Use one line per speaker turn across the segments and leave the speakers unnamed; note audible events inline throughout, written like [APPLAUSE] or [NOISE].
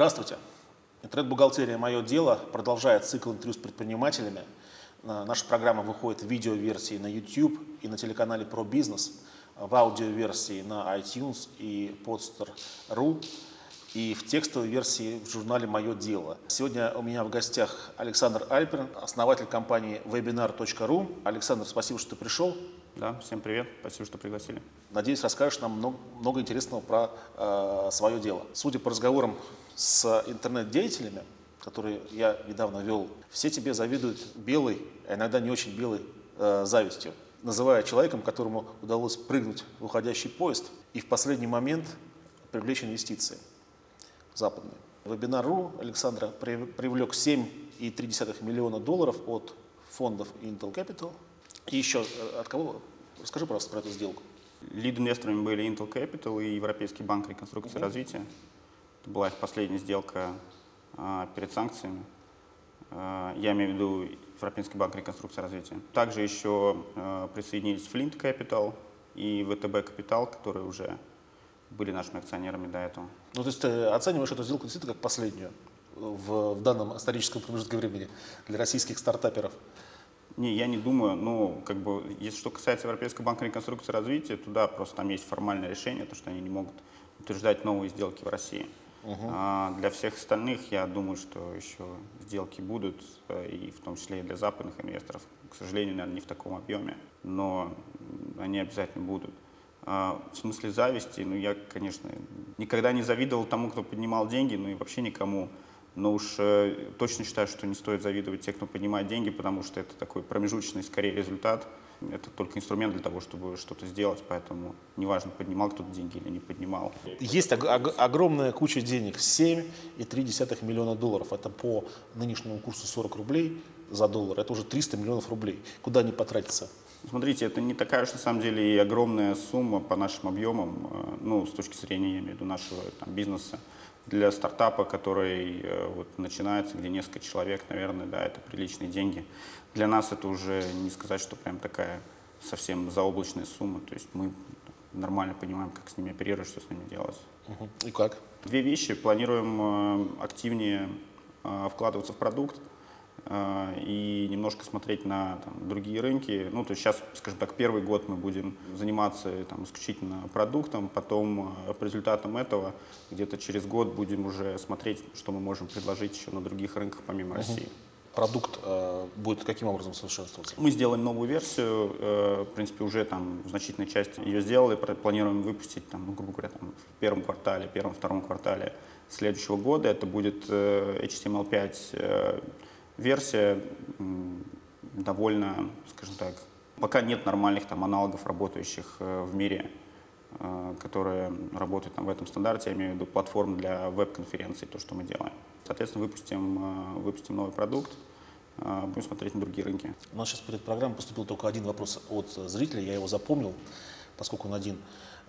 Здравствуйте. Интернет-бухгалтерия «Мое дело» продолжает цикл интервью с предпринимателями. Наша программа выходит в видеоверсии на YouTube и на телеканале «Про бизнес», в аудиоверсии на iTunes и Podster.ru и в текстовой версии в журнале «Мое дело». Сегодня у меня в гостях Александр Альперн, основатель компании webinar.ru. Александр, спасибо, что ты пришел.
Да, всем привет, спасибо, что пригласили.
Надеюсь, расскажешь нам много, много интересного про э, свое дело. Судя по разговорам с интернет-деятелями, которые я недавно вел, все тебе завидуют белой, а иногда не очень белой э, завистью, называя человеком, которому удалось прыгнуть в уходящий поезд и в последний момент привлечь инвестиции западные. Вебинар.ру Александра привлек 7,3 миллиона долларов от фондов Intel Capital. И еще э, от кого? Расскажи, пожалуйста, про эту сделку.
Лид-инвесторами были Intel Capital и Европейский банк реконструкции и развития. Это была их последняя сделка а, перед санкциями. А, я имею в виду Европейский банк реконструкции и развития. Также еще а, присоединились Flint Capital и ВТБ Капитал, которые уже были нашими акционерами до этого.
Ну, то есть ты оцениваешь эту сделку действительно как последнюю в, в данном историческом промежутке времени для российских стартаперов?
Не, я не думаю. Ну, как бы, если что касается Европейского банка реконструкции и развития, то да, просто там есть формальное решение, то, что они не могут утверждать новые сделки в России. Угу. А для всех остальных, я думаю, что еще сделки будут, э, и в том числе и для западных инвесторов. К сожалению, наверное, не в таком объеме, но они обязательно будут. А в смысле зависти, ну, я, конечно, никогда не завидовал тому, кто поднимал деньги, ну и вообще никому. Но уж э, точно считаю, что не стоит завидовать те, кто поднимает деньги, потому что это такой промежуточный, скорее, результат. Это только инструмент для того, чтобы что-то сделать, поэтому неважно, поднимал кто-то деньги или не поднимал.
Есть ог- огромная куча денег, 7,3 миллиона долларов. Это по нынешнему курсу 40 рублей за доллар, это уже 300 миллионов рублей. Куда они потратятся?
Смотрите, это не такая уж на самом деле и огромная сумма по нашим объемам, э, ну, с точки зрения, я имею в виду, нашего там, бизнеса. Для стартапа, который э, вот, начинается, где несколько человек, наверное, да, это приличные деньги. Для нас это уже не сказать, что прям такая совсем заоблачная сумма. То есть мы нормально понимаем, как с ними оперировать, что с ними делать.
Угу. И как?
Две вещи. Планируем э, активнее вкладываться в продукт. А, и немножко смотреть на там, другие рынки. Ну, то есть сейчас, скажем так, первый год мы будем заниматься там, исключительно продуктом, потом а, по результатам этого где-то через год будем уже смотреть, что мы можем предложить еще на других рынках помимо угу. России.
Продукт э, будет каким образом совершенствоваться?
Мы сделаем новую версию, э, в принципе, уже там значительная часть ее сделали, планируем выпустить, там, ну, грубо говоря, там, в первом квартале, первом-втором квартале следующего года. Это будет э, HTML5 э, версия довольно, скажем так, пока нет нормальных там аналогов, работающих э, в мире, э, которые работают там, в этом стандарте, я имею в виду платформ для веб-конференций, то, что мы делаем. Соответственно, выпустим, э, выпустим новый продукт, будем смотреть на другие рынки.
У нас сейчас перед программой поступил только один вопрос от зрителя, я его запомнил, поскольку он один.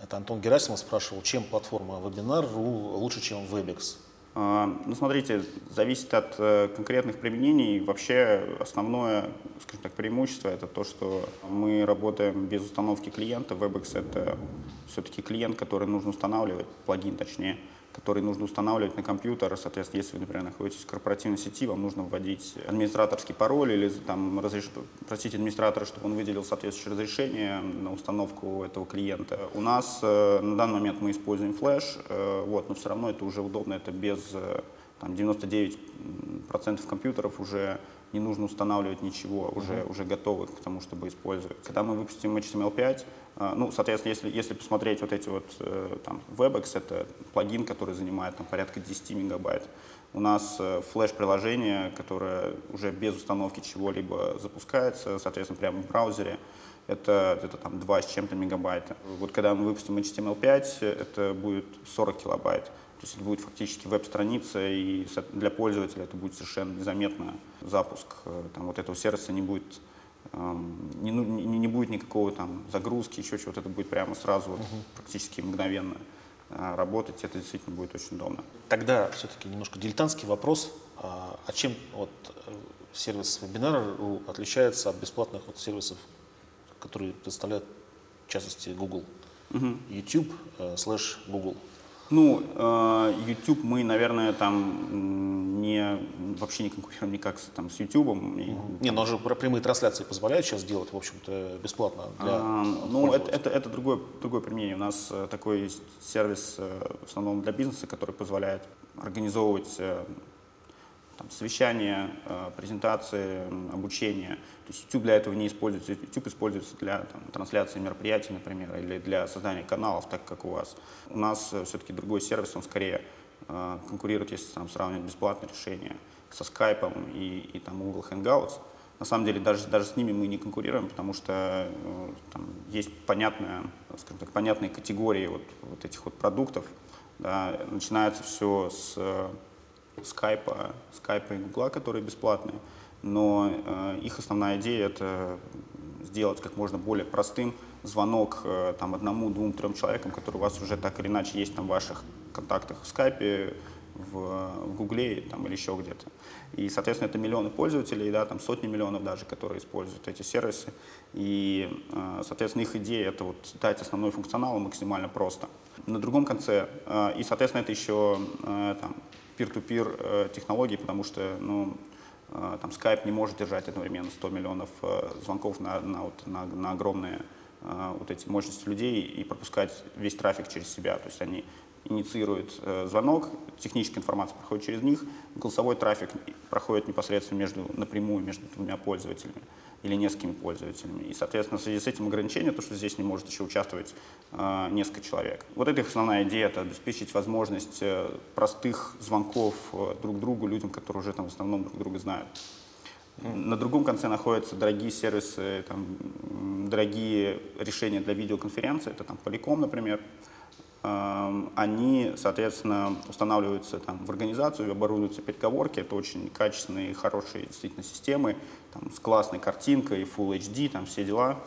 Это Антон Герасимов спрашивал, чем платформа Webinar.ru лучше, чем WebEx.
А, ну, смотрите, зависит от э, конкретных применений. Вообще основное, скажем так, преимущество это то, что мы работаем без установки клиента. WebEx это все-таки клиент, который нужно устанавливать, плагин точнее который нужно устанавливать на компьютер. Соответственно, если вы, например, находитесь в корпоративной сети, вам нужно вводить администраторский пароль или там, разреш... просить администратора, чтобы он выделил соответствующее разрешение на установку этого клиента. У нас э, на данный момент мы используем флеш, э, вот, но все равно это уже удобно, это без э, там, 99% компьютеров уже не нужно устанавливать ничего, уже, uh-huh. уже готовы к тому, чтобы использовать. Когда мы выпустим HTML5, а, ну, соответственно, если, если посмотреть вот эти вот, э, там, WebEx, это плагин, который занимает там, порядка 10 мегабайт. У нас э, флеш-приложение, которое уже без установки чего-либо запускается, соответственно, прямо в браузере, это, это там 2 с чем-то мегабайта. Вот когда мы выпустим HTML5, это будет 40 килобайт. То есть это будет фактически веб-страница, и для пользователя это будет совершенно незаметно. Запуск э, там, вот этого сервиса не будет не, ну, не, не будет никакого там загрузки, еще чего-то, это будет прямо сразу вот, uh-huh. практически мгновенно а, работать, это действительно будет очень удобно.
Тогда все-таки немножко дилетантский вопрос, а, а чем вот э, сервис вебинара отличается от бесплатных вот сервисов, которые представляют в частности Google. YouTube э, слэш Google?
Ну, э, YouTube мы, наверное, там не, вообще не конкурируем [LAUGHS] никак с, там, с YouTube.
И, не, но же прямые трансляции позволяют сейчас делать, в общем-то, бесплатно для а,
Ну, это, это, это другое, другое применение. У нас э, такой есть сервис, э, в основном для бизнеса, который позволяет организовывать там, совещания, э, презентации, обучение. То есть YouTube для этого не используется. YouTube используется для там, трансляции мероприятий, например, или для создания каналов, так как у вас. У нас э, все-таки другой сервис, он скорее э, конкурирует, если там, сравнивать бесплатное решение со Skype и, и там, Google Hangouts. На самом деле даже, даже с ними мы не конкурируем, потому что там есть понятная, скажем так, понятные категории вот, вот этих вот продуктов. Да. Начинается все с скайпа, скайпа и гугла, которые бесплатные, но э, их основная идея это сделать как можно более простым звонок э, там одному, двум, трем человекам, которые у вас уже так или иначе есть там в ваших контактах в скайпе, в, в Гугле там, или еще где-то. И, соответственно, это миллионы пользователей, да, там сотни миллионов даже, которые используют эти сервисы. И, э, соответственно, их идея — это вот дать основной функционал максимально просто. На другом конце, э, и, соответственно, это еще э, там, peer-to-peer э, технологий, потому что ну, э, там Skype не может держать одновременно 100 миллионов э, звонков на, на, вот, на, на огромные вот эти мощности людей и пропускать весь трафик через себя. То есть они инициируют звонок, техническая информация проходит через них, голосовой трафик проходит непосредственно между, напрямую между двумя пользователями или несколькими пользователями. И, соответственно, в связи с этим ограничением, то, что здесь не может еще участвовать э, несколько человек. Вот это их основная идея, это обеспечить возможность э, простых звонков э, друг другу, людям, которые уже там в основном друг друга знают. На другом конце находятся дорогие сервисы, там, дорогие решения для видеоконференции, это там Polycom, например, они, соответственно, устанавливаются там, в организацию, оборудуются переговорки. Это очень качественные, хорошие действительно системы, там, с классной картинкой, Full HD, там все дела.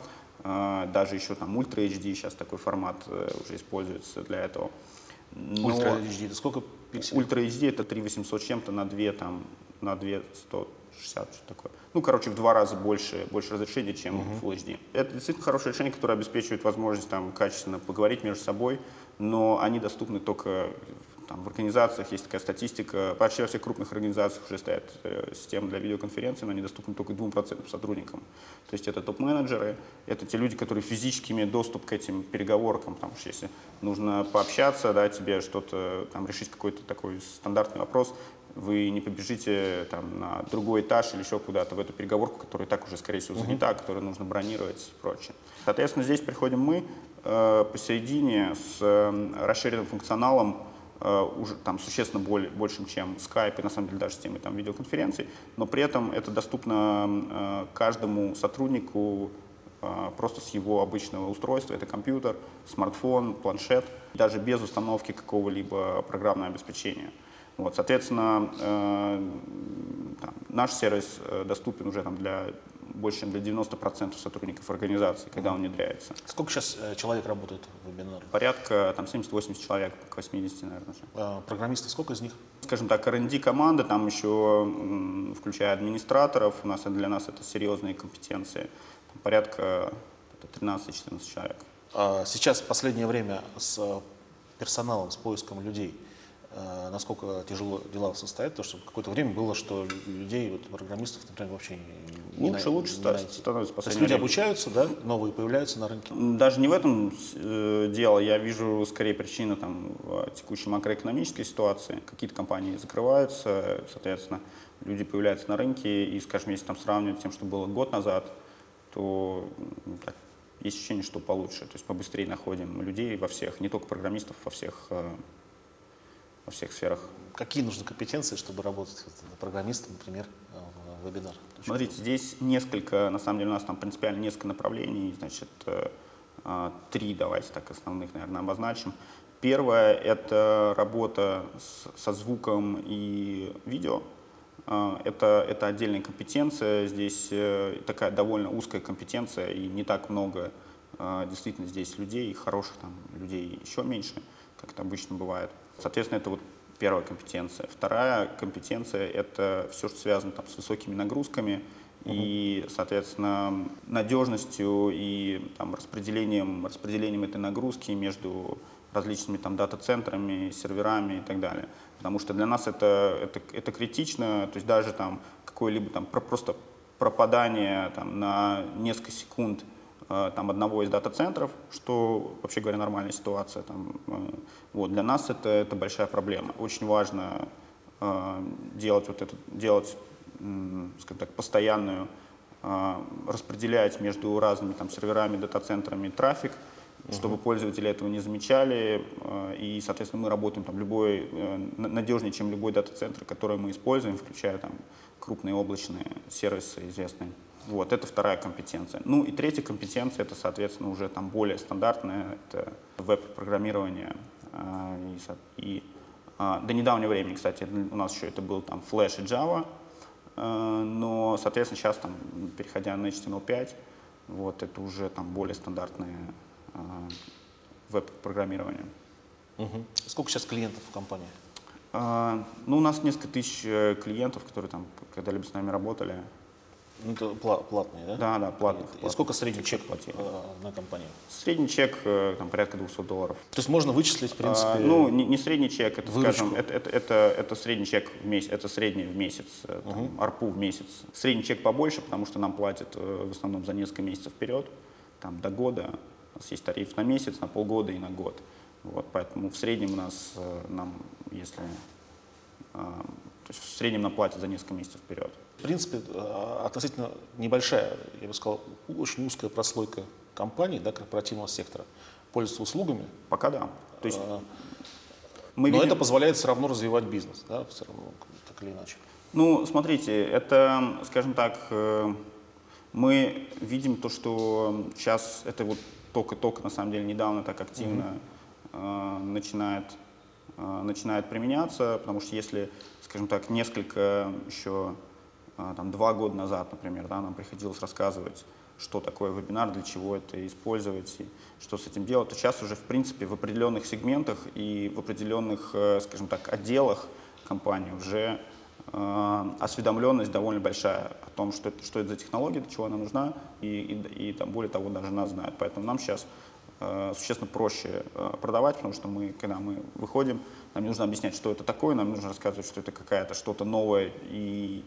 А, даже еще там Ultra HD, сейчас такой формат э, уже используется для этого.
Но Ultra HD, это сколько пикселей?
Ultra HD это 3800 чем-то на 2, там, на 2160, что такое. Ну, короче, в два раза больше, больше разрешения, чем uh-huh. Full HD. Это действительно хорошее решение, которое обеспечивает возможность там, качественно поговорить между собой, но они доступны только там, в организациях, есть такая статистика, почти во всех крупных организациях уже стоят э, системы для видеоконференций, но они доступны только 2% сотрудникам. То есть это топ-менеджеры, это те люди, которые физически имеют доступ к этим переговоркам, потому что если нужно пообщаться, да, тебе что-то, там, решить какой-то такой стандартный вопрос, вы не побежите там, на другой этаж или еще куда-то в эту переговорку, которая так уже, скорее всего, занята, uh-huh. которую нужно бронировать и прочее. Соответственно, здесь приходим мы, посередине с э, расширенным функционалом, э, уже там существенно более, большим, чем Skype и на самом деле даже системой там видеоконференций, но при этом это доступно каждому сотруднику просто с его обычного устройства, это компьютер, смартфон, планшет, даже без установки какого-либо программного обеспечения. Вот, соответственно, э, там, наш сервис доступен уже там, для больше, чем для 90% сотрудников организации, когда он внедряется.
Сколько сейчас э, человек работает в вебинаре?
Порядка там 70-80 человек, к 80, наверное. Уже.
А программистов сколько из них?
Скажем так, R&D команда, там еще, включая администраторов, у нас для нас это серьезные компетенции. Там порядка 13-14 человек.
А сейчас в последнее время с персоналом, с поиском людей – Э, насколько тяжело дела состоят, потому что какое-то время было, что людей, вот, программистов, например, вообще
не Лучше, на, лучше не становится.
То есть люди время. обучаются, да, новые появляются на рынке?
Даже не в этом э, дело. Я вижу скорее причины там, в текущей макроэкономической ситуации. Какие-то компании закрываются, соответственно, люди появляются на рынке, и, скажем, если там сравнивать с тем, что было год назад, то так, есть ощущение, что получше. То есть побыстрее находим людей во всех, не только программистов, во всех э, во всех сферах.
Какие нужны компетенции, чтобы работать программистом, например, в вебинар?
Смотрите, здесь несколько, на самом деле у нас там принципиально несколько направлений, значит, э, э, три, давайте так основных, наверное, обозначим. Первое — это работа с, со звуком и видео. Э, это, это отдельная компетенция, здесь такая довольно узкая компетенция, и не так много действительно здесь людей, хороших там людей еще меньше, как это обычно бывает. Соответственно, это вот первая компетенция. Вторая компетенция — это все, что связано там, с высокими нагрузками и, соответственно, надежностью и там, распределением, распределением этой нагрузки между различными там дата-центрами, серверами и так далее. Потому что для нас это, это, это критично, то есть даже там какое-либо там просто пропадание там, на несколько секунд там, одного из дата-центров, что, вообще говоря, нормальная ситуация. Там, э, вот, для нас это, это большая проблема. Очень важно э, делать, вот это, делать скажем так, постоянную, распределять между разными там, серверами, дата-центрами трафик, чтобы пользователи этого не замечали. И, соответственно, мы работаем там любой, надежнее, чем любой дата-центр, который мы используем, включая там крупные облачные сервисы известные. Вот, это вторая компетенция. Ну и третья компетенция, это, соответственно, уже там более стандартная, это веб-программирование. А, и, и а, до недавнего времени, кстати, у нас еще это был там Flash и Java, а, но, соответственно, сейчас там, переходя на HTML5, вот, это уже там более стандартное веб-программирование.
Угу. Сколько сейчас клиентов в компании?
А, ну, у нас несколько тысяч э, клиентов, которые там когда-либо с нами работали.
Ну, это платные, да?
Да, да, платных.
И сколько средний чек платил э, на компанию?
Средний чек э, там порядка 200 долларов.
То есть можно вычислить, в принципе, а,
Ну, не, не средний чек, это, выручку. скажем, это, это, это, это средний чек в месяц, это средний в месяц, там, угу. арпу в месяц. Средний чек побольше, потому что нам платят в основном за несколько месяцев вперед, там до года. У нас есть тариф на месяц, на полгода и на год. Вот, поэтому в среднем у нас, э, нам, если, э, то есть в среднем нам платят за несколько месяцев вперед.
В принципе, э, относительно небольшая, я бы сказал, очень узкая прослойка компаний, да, корпоративного сектора, пользуется услугами.
Пока да.
То есть, мы но видим... это позволяет все равно развивать бизнес, да, все равно, так или иначе.
Ну, смотрите, это, скажем так, мы видим то, что сейчас это вот только-только, на самом деле, недавно так активно mm-hmm Э, начинает, э, начинает применяться, потому что если, скажем так, несколько еще, э, там, два года назад, например, да, нам приходилось рассказывать, что такое вебинар, для чего это использовать и что с этим делать, то сейчас уже, в принципе, в определенных сегментах и в определенных, скажем так, отделах компании уже осведомленность довольно большая о том, что это, что это за технология, для чего она нужна, и, и, и там, более того, даже нас знают. Поэтому нам сейчас Э, существенно проще э, продавать, потому что мы, когда мы выходим, нам нужно объяснять, что это такое, нам нужно рассказывать, что это какая-то что-то новое, и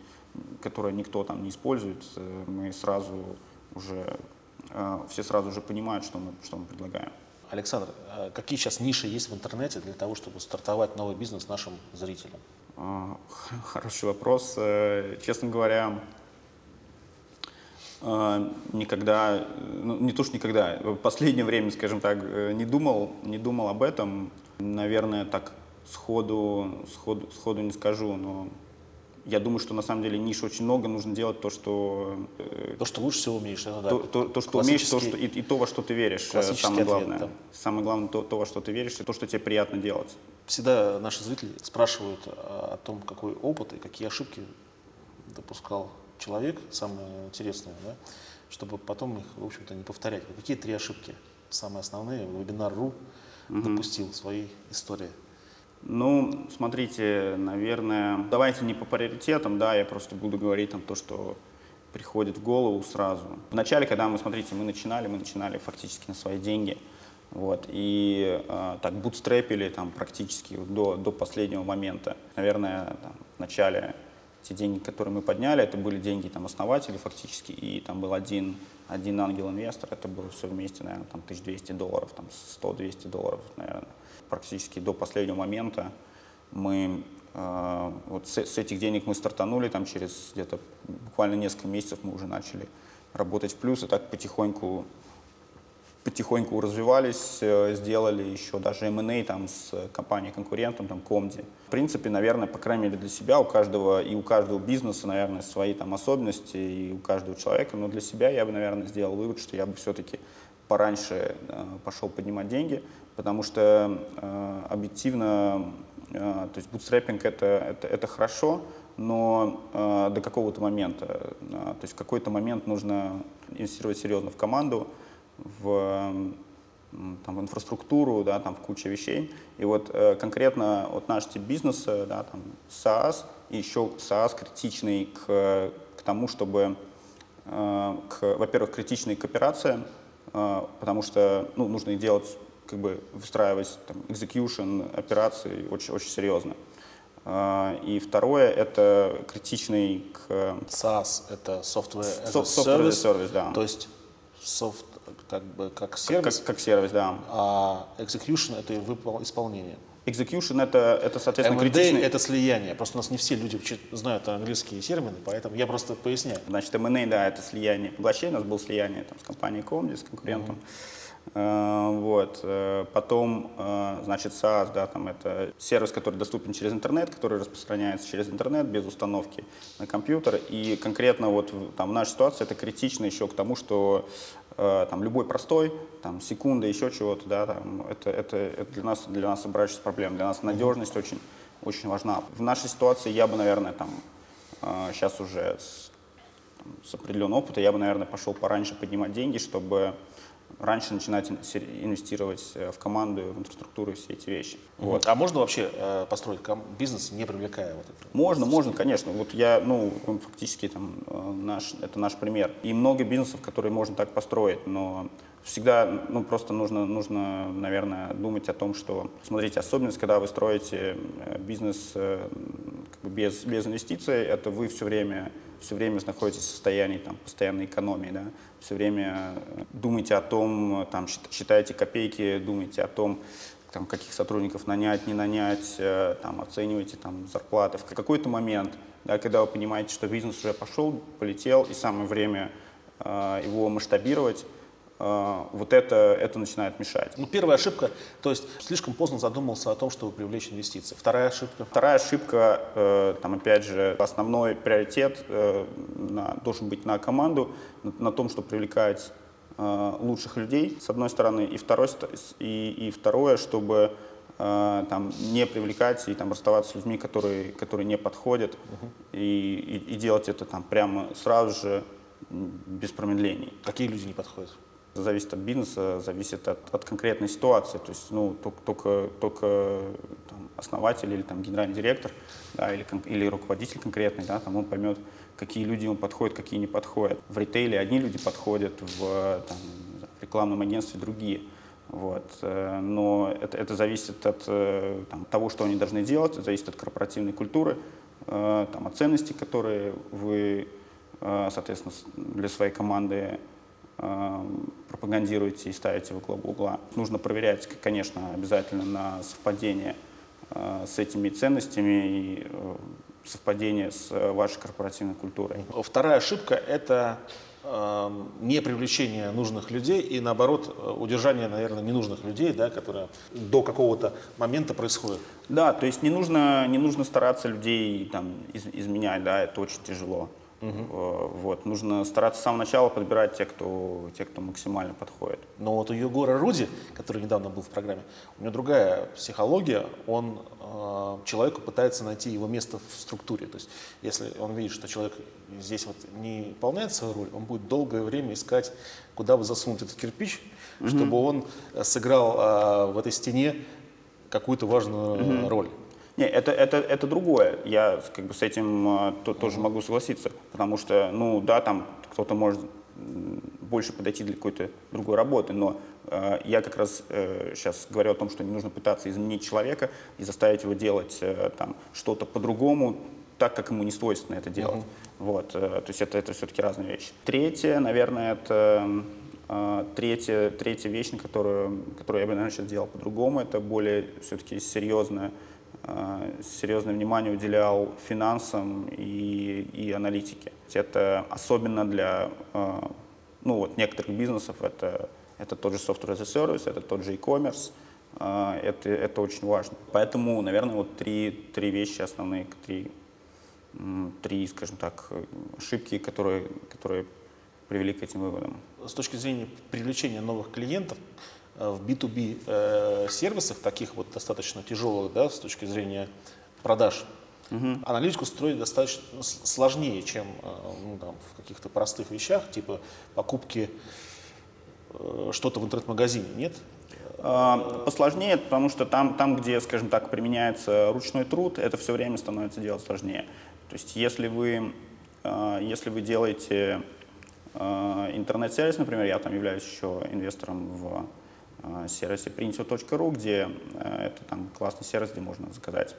которое никто там не использует. Э, мы сразу уже, все сразу уже понимают, что мы, что мы предлагаем.
Александр, какие сейчас ниши есть в интернете для того, чтобы стартовать новый бизнес нашим зрителям?
Хороший вопрос. Честно говоря, никогда, ну, не то что никогда, в последнее время, скажем так, э, не думал, не думал об этом. Наверное, так сходу, сходу, сходу не скажу, но я думаю, что на самом деле ниш очень много, нужно делать то, что...
Э, то, что лучше всего умеешь. Это,
да, то, то, то, что умеешь, то, что, и, и то, во что ты веришь. Э, самое главное. Да. Самое главное, то, то, во что ты веришь, и то, что тебе приятно делать.
Всегда наши зрители спрашивают о том, какой опыт и какие ошибки допускал человек, самое интересное, да, чтобы потом их, в общем-то, не повторять. Какие три ошибки самые основные вебинар.ру угу. допустил в своей истории?
Ну, смотрите, наверное, давайте не по приоритетам, да, я просто буду говорить там то, что приходит в голову сразу. Вначале, когда мы, смотрите, мы начинали, мы начинали фактически на свои деньги, вот, и э, так бутстрепили там практически до, до последнего момента. Наверное, там, в начале те деньги, которые мы подняли, это были деньги там, основателей фактически, и там был один, один ангел-инвестор, это было все вместе, наверное, там 1200 долларов, там 100-200 долларов, наверное. Практически до последнего момента мы э, вот с, с этих денег мы стартанули, там через где-то буквально несколько месяцев мы уже начали работать в плюс, и так потихоньку потихоньку развивались, э, сделали еще даже M&A там с компанией-конкурентом, там Комди. В принципе, наверное, по крайней мере для себя, у каждого и у каждого бизнеса, наверное, свои там особенности, и у каждого человека, но для себя я бы, наверное, сделал вывод, что я бы все-таки пораньше э, пошел поднимать деньги, потому что э, объективно, э, то есть бутстрепинг это, это, это хорошо, но э, до какого-то момента, э, то есть в какой-то момент нужно инвестировать серьезно в команду, в, там, в инфраструктуру, да, там, в кучу вещей. И вот э, конкретно вот наш тип бизнеса, да, там, SaaS, и еще SaaS критичный к, к тому, чтобы, э, к, во-первых, критичный к операциям, потому что ну, нужно их делать как бы выстраивать там, execution операции очень, очень серьезно. А, и второе — это критичный к...
SaaS — это software as a service,
service, да.
то есть софт как бы как сервис,
Как, как сервис, да.
а execution — это выпол- исполнение.
Execution — это, это соответственно,
M&A
критичный...
это слияние. Просто у нас не все люди знают английские термины, поэтому я просто поясняю.
Значит, M&A, да, это слияние поглощение. У нас было слияние там, с компанией Comedy, с конкурентом. Э, Вот. э, Потом, э, значит, SaaS, да, там это сервис, который доступен через интернет, который распространяется через интернет без установки на компьютер. И конкретно вот там в нашей ситуации это критично еще к тому, что там любой простой, там секунда, еще чего-то, да, там, это, это, это для нас, для нас оборачивается проблема. Для нас надежность очень, очень важна. В нашей ситуации я бы, наверное, там сейчас уже с там, с определенного опыта, я бы, наверное, пошел пораньше поднимать деньги, чтобы раньше начинать инвестировать э, в команду, в инфраструктуру и все эти вещи.
Вот. А можно вообще э, построить бизнес, не привлекая вот это?
Можно, можно, конечно. Вот я, ну, фактически там э, наш, это наш пример. И много бизнесов, которые можно так построить, но всегда, ну, просто нужно, нужно, наверное, думать о том, что, смотрите, особенность, когда вы строите э, бизнес без, без инвестиций, это вы все время, все время находитесь в состоянии там, постоянной экономии, да, все время э, думаете о том, там, счит- считаете копейки, думаете о том, там, каких сотрудников нанять, не нанять, э, там, оцениваете там, зарплаты. В какой-то момент, да, когда вы понимаете, что бизнес уже пошел, полетел, и самое время э, его масштабировать, вот это, это начинает мешать.
Ну, первая ошибка, то есть слишком поздно задумался о том, чтобы привлечь инвестиции. Вторая ошибка.
Вторая ошибка, э, там опять же, основной приоритет э, на- должен быть на команду, на, на том, чтобы привлекать э, лучших людей, с одной стороны, и, второй, и, и второе, чтобы э, там, не привлекать и там, расставаться с людьми, которые, которые не подходят, и, и, и делать это там, прямо сразу же, без промедлений.
Какие люди не подходят?
Это зависит от бизнеса, зависит от, от конкретной ситуации. То есть, ну, только, только, только там, основатель или там, генеральный директор, да, или, или руководитель конкретный, да, там, он поймет, какие люди ему подходят, какие не подходят. В ритейле одни люди подходят, в, там, в рекламном агентстве другие. Вот. э, Но это, это зависит от э, там, того, что они должны делать, зависит от корпоративной культуры, э, там, от ценностей, которые вы, соответственно, для своей команды пропагандируете и ставите во главу угла. Нужно проверять, конечно, обязательно на совпадение э, с этими ценностями и э, совпадение с э, вашей корпоративной культурой.
Вторая ошибка – это э, не привлечение нужных людей и, наоборот, удержание, наверное, ненужных людей, да, которые до какого-то момента происходят.
Да, то есть не нужно, не нужно стараться людей там, из- изменять, да, это очень тяжело. Э, Вот. Нужно стараться с самого начала подбирать тех, кто, тех, кто максимально подходит.
Но вот у Егора Руди, который недавно был в программе, у него другая психология. Он э, человеку пытается найти его место в структуре. То есть, если он видит, что человек здесь вот не выполняет свою роль, он будет долгое время искать, куда бы засунуть этот кирпич, чтобы он сыграл э, в этой стене какую-то важную роль.
Не, это, это, это другое. Я как бы с этим э, то- тоже могу согласиться. Потому что, ну да, там кто-то может больше подойти для какой-то другой работы, но э, я как раз сейчас говорю о том, что не нужно пытаться изменить человека и заставить его делать э, там что-то по-другому, так, как ему не свойственно это делать. Вот, э, то есть это, это все-таки разные вещи. Третье, наверное, это э, третья, третья вещь, которую, которую я бы, наверное, сейчас делал по-другому, это более все-таки серьезное, э, серьезное внимание уделял финансам и, и аналитике. Это особенно для э, ну, вот, некоторых бизнесов, это, это тот же software as a service, это тот же e-commerce, э, это, это очень важно. Поэтому, наверное, вот три, три вещи основные, три, три, скажем так, э, ошибки, которые, которые привели к этим выводам.
С точки зрения привлечения новых клиентов э, в B2B э, сервисах, таких вот достаточно тяжелых, да, с точки зрения продаж, аналитику строить достаточно сложнее, чем э, ну, там, в каких-то простых вещах, типа покупки э, что-то в интернет-магазине, нет?
А, Посложнее, потому что там, там, где, скажем так, применяется ручной труд, это все время становится делать сложнее. То есть если вы, если вы делаете интернет-сервис, например, я там являюсь еще инвестором в сервисе Printo.ru, где это там классный сервис, где можно заказать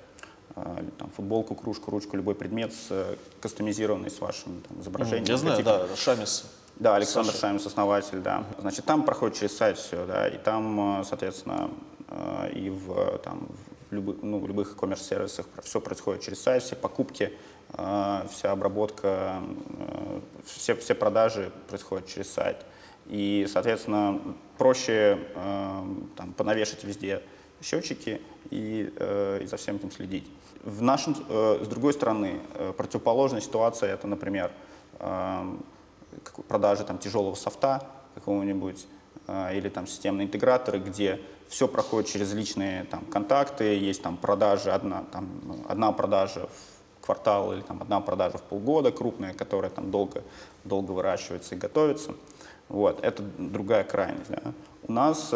там, футболку, кружку, ручку, любой предмет с, кастомизированный с вашим там, изображением.
Я знаю, да, Шамис.
Да, Александр Саша. Шамис, основатель, да. Значит, там проходит через сайт все, да, и там, соответственно, и в, там, в, любых, ну, в любых e-commerce сервисах все происходит через сайт, все покупки, вся обработка, все, все продажи происходят через сайт. И, соответственно, проще там, понавешать везде счетчики и, и за всем этим следить. В нашем, э, с другой стороны, э, противоположная ситуация это, например, э, продажи там, тяжелого софта какого-нибудь или там системные интеграторы, где все проходит через личные там, контакты, есть там продажи, одна, там, одна продажа в квартал или там, одна продажа в полгода крупная, которая там долго, долго выращивается и готовится. Вот, это другая крайность. Да. У нас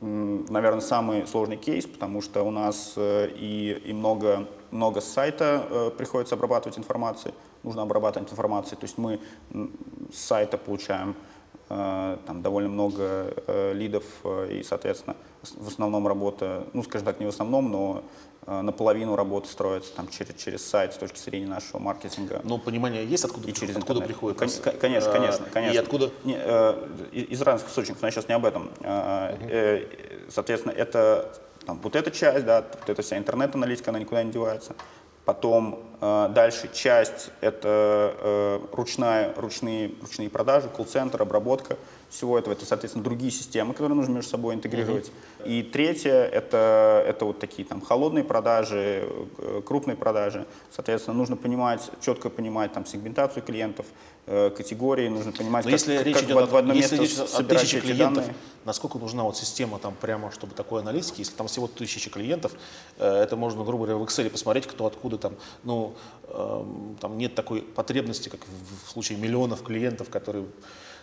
наверное, самый сложный кейс, потому что у нас э, и, и много, много сайта э, приходится обрабатывать информацию, нужно обрабатывать информацию, то есть мы с сайта получаем э, там довольно много лидов и, соответственно, в основном работа, ну, скажем так, не в основном, но Э, наполовину работы строится там, через, через сайт с точки зрения нашего маркетинга.
Но понимание есть, откуда, и через откуда приходит?
Кон- конечно, конечно, конечно.
И откуда?
Не, э, из разных источников, но я сейчас не об этом. Э, э, соответственно, это там, вот эта часть, да, вот эта вся интернет-аналитика, она никуда не девается. Потом э, дальше часть — это э, ручная, ручные, ручные продажи, колл-центр, обработка всего этого. Это, соответственно, другие системы, которые нужно между собой интегрировать. Uh-huh. И третье — это, это вот такие там холодные продажи, э, крупные продажи. Соответственно, нужно понимать, четко понимать там сегментацию клиентов, категории, нужно понимать,
Но как, если речь как идет в, в одно если место речь о тысяче клиентов, данные. насколько нужна вот система там прямо, чтобы такой аналитики, если там всего тысячи клиентов, э, это можно, грубо говоря, в Excel посмотреть, кто откуда там, ну, эм, там нет такой потребности, как в случае миллионов клиентов, которые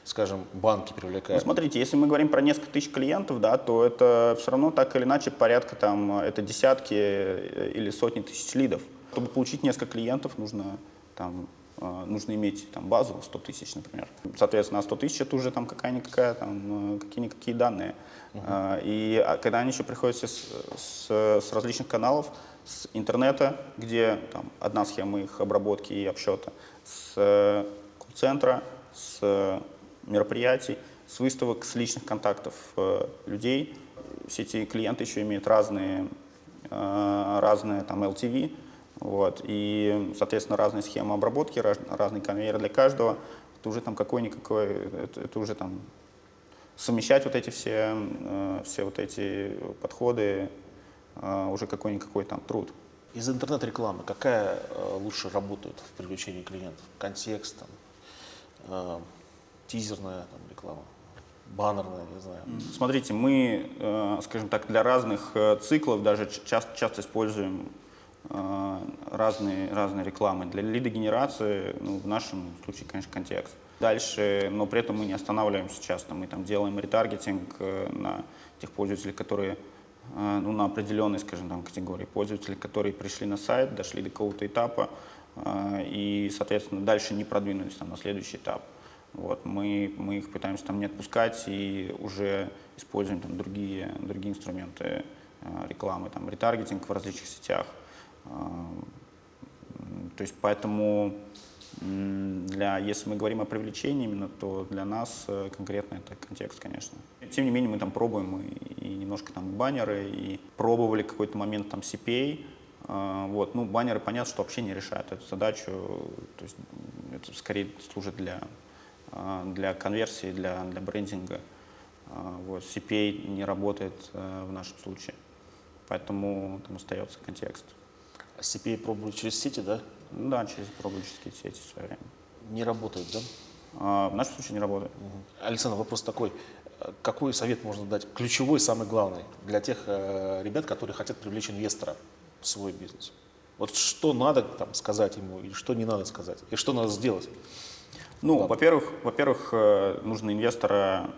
скажем, банки привлекают?
Ну, смотрите, если мы говорим про несколько тысяч клиентов, да, то это все равно так или иначе порядка там, это десятки э, или сотни тысяч лидов. Чтобы получить несколько клиентов, нужно там э, нужно иметь там, базу 100 тысяч, например. Соответственно, 100 тысяч это уже там какая-никакая, там, э, какие-никакие данные. Uh-huh. И а, когда они еще приходят с, с, с различных каналов, с интернета, где там, одна схема их обработки и обсчета, с колл-центра, с мероприятий, с выставок, с личных контактов э, людей. Все эти клиенты еще имеют разные, э, разные там LTV, вот, и, соответственно, разные схемы обработки, раз, разный конвейер для каждого. Это уже там какой-никакой, это, это уже там совмещать вот эти все, э, все вот эти подходы, уже какой-никакой там труд.
Из интернет-рекламы какая лучше работает в привлечении клиентов? Контекст, там, тизерная там, реклама, баннерная, не знаю.
Смотрите, мы, э, скажем так, для разных э, циклов даже часто, часто используем э, разные, разные рекламы. Для лидогенерации, ну, в нашем случае, конечно, контекст. Дальше, но при этом мы не останавливаемся часто. Мы там делаем ретаргетинг на тех пользователей, которые ну, на определенной, скажем, там, категории пользователей, которые пришли на сайт, дошли до какого-то этапа и, соответственно, дальше не продвинулись там, на следующий этап. Вот, мы, мы их пытаемся там не отпускать и уже используем там другие, другие инструменты э, рекламы, там ретаргетинг в различных сетях. То есть поэтому для, если мы говорим о привлечении именно, то для нас э, конкретно это контекст, конечно. Тем не менее, мы там пробуем и, и немножко там баннеры, и пробовали какой-то момент там CPA, вот, ну, баннеры, понятно, что вообще не решают эту задачу, то есть это скорее служит для а, для конверсии, для, для брендинга. А, вот, CPA не работает э, в нашем случае, поэтому там остается контекст.
А CPA пробуют через сети, да?
Да, через пробующие сети в свое время.
Не работает, да?
А, в нашем случае не работает.
Угу. Александр, вопрос такой. Какой совет можно дать, ключевой, самый главный, для тех э, ребят, которые хотят привлечь инвестора в свой бизнес? Вот что надо там, сказать ему, или что не надо сказать, и что надо сделать?
Ну, да. во-первых, во-первых, э, нужно инвестора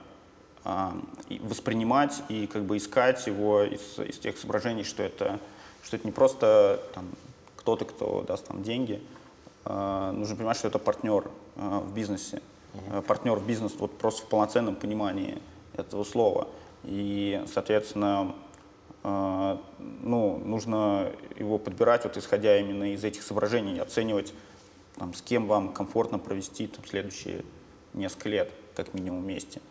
а, воспринимать и как бы искать его из, из тех соображений, что это, что это не просто там, кто-то, кто даст там деньги. А, нужно понимать, что это партнер а, в бизнесе. Угу. Партнер в бизнес вот просто в полноценном понимании этого слова. И, соответственно, э, ну, нужно его подбирать, вот исходя именно из этих соображений, оценивать, там, с кем вам комфортно провести там, следующие несколько лет, как минимум вместе.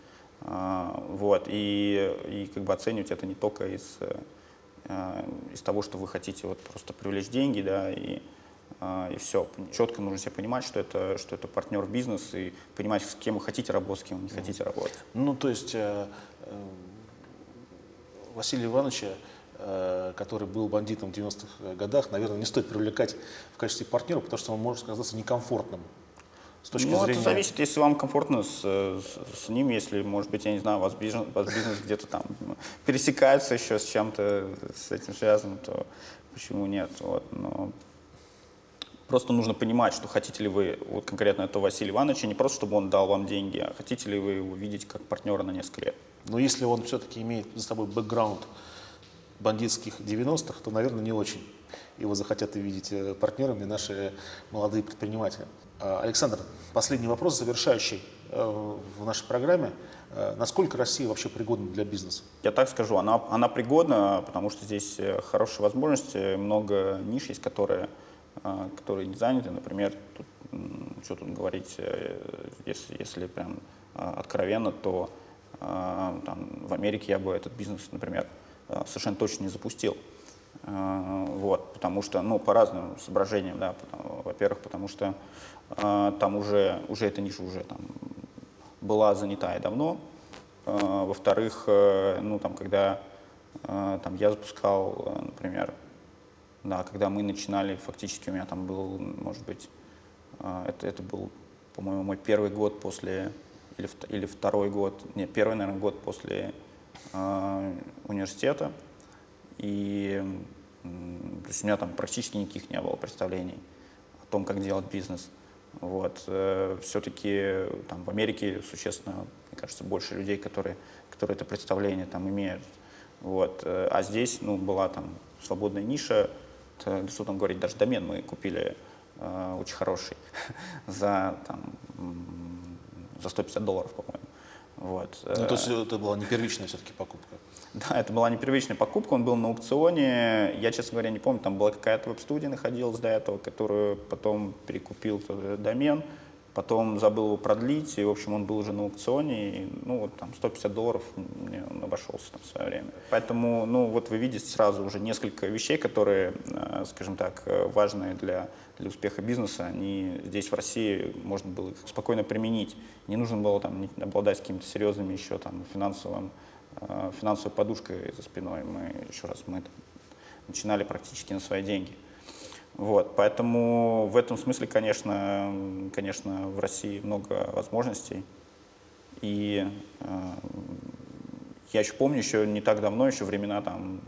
А, вот, и, и как бы оценивать это не только из, э, из того, что вы хотите вот просто привлечь деньги, да, и, а, и все. Четко нужно себе понимать, что это, что это партнер в бизнес, и понимать, с кем вы хотите работать, с кем вы не хотите работать.
Ну, то есть э, э, Василия Ивановича который был бандитом в 90-х годах, наверное, не стоит привлекать в качестве партнера, потому что он может оказаться некомфортным
с точки ну, зрения... это зависит, если вам комфортно с, с, с ним, если, может быть, я не знаю, у вас бизнес, у вас бизнес где-то там пересекается еще с чем-то с этим связанным, то почему нет? Вот, но просто нужно понимать, что хотите ли вы вот конкретно этого Василия Ивановича, не просто, чтобы он дал вам деньги, а хотите ли вы его видеть как партнера на несколько лет.
Но если он все-таки имеет за собой бэкграунд бандитских 90-х, то, наверное, не очень его захотят видеть э, партнерами наши молодые предприниматели. А, Александр, последний вопрос, завершающий э, в нашей программе. Э, насколько Россия вообще пригодна для бизнеса?
Я так скажу, она, она пригодна, потому что здесь хорошие возможности, много ниш есть, которые, которые не заняты. Например, тут, что тут говорить, если, если прям откровенно, то там, в Америке я бы этот бизнес, например, совершенно точно не запустил. Э, вот, потому что, ну, по разным соображениям, да, во-первых, потому что э, там уже, уже эта ниша уже там была занята и давно, э, во-вторых, ну, там, когда там я запускал, например, да, когда мы начинали, фактически у меня там был, может быть, это, это был, по-моему, мой первый год после, или, или второй год, нет, первый, наверное, год после э, университета, и то есть у меня там практически никаких не было представлений о том, как делать бизнес. Вот. Э, Все-таки там в Америке существенно, мне кажется, больше людей, которые, которые это представление там имеют. Вот. Э, а здесь ну, была там свободная ниша, что там говорить, даже домен мы купили э, очень хороший [LAUGHS] за, там, за 150 долларов, по-моему. Вот.
Ну, то есть это была не первичная все-таки покупка?
Да, это была не первичная покупка, он был на аукционе. Я, честно говоря, не помню, там была какая-то веб-студия находилась до этого, которую потом перекупил домен, потом забыл его продлить, и, в общем, он был уже на аукционе, и, ну, вот там 150 долларов мне он обошелся там в свое время. Поэтому, ну, вот вы видите сразу уже несколько вещей, которые, э, скажем так, важные для, для успеха бизнеса, они здесь в России можно было их спокойно применить. Не нужно было там обладать какими-то серьезными еще там финансовым Э, финансовой подушкой за спиной. Мы, еще раз, мы начинали практически на свои деньги. Вот, поэтому в этом смысле, конечно, конечно, в России много возможностей. И э, я еще помню, еще не так давно, еще времена там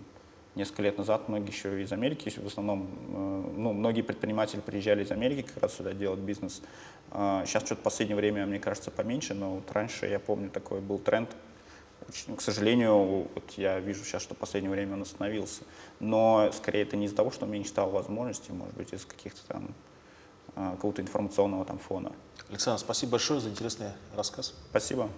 несколько лет назад, многие еще из Америки, в основном, э, ну, многие предприниматели приезжали из Америки как раз сюда делать бизнес. Сейчас что-то в последнее время, мне кажется, поменьше, но вот раньше, я помню, такой был тренд – к сожалению, вот я вижу сейчас, что в последнее время он остановился. Но скорее это не из-за того, что меньше стало возможностей, может быть, из каких-то там а, какого-то информационного там фона.
Александр, спасибо большое за интересный рассказ.
Спасибо.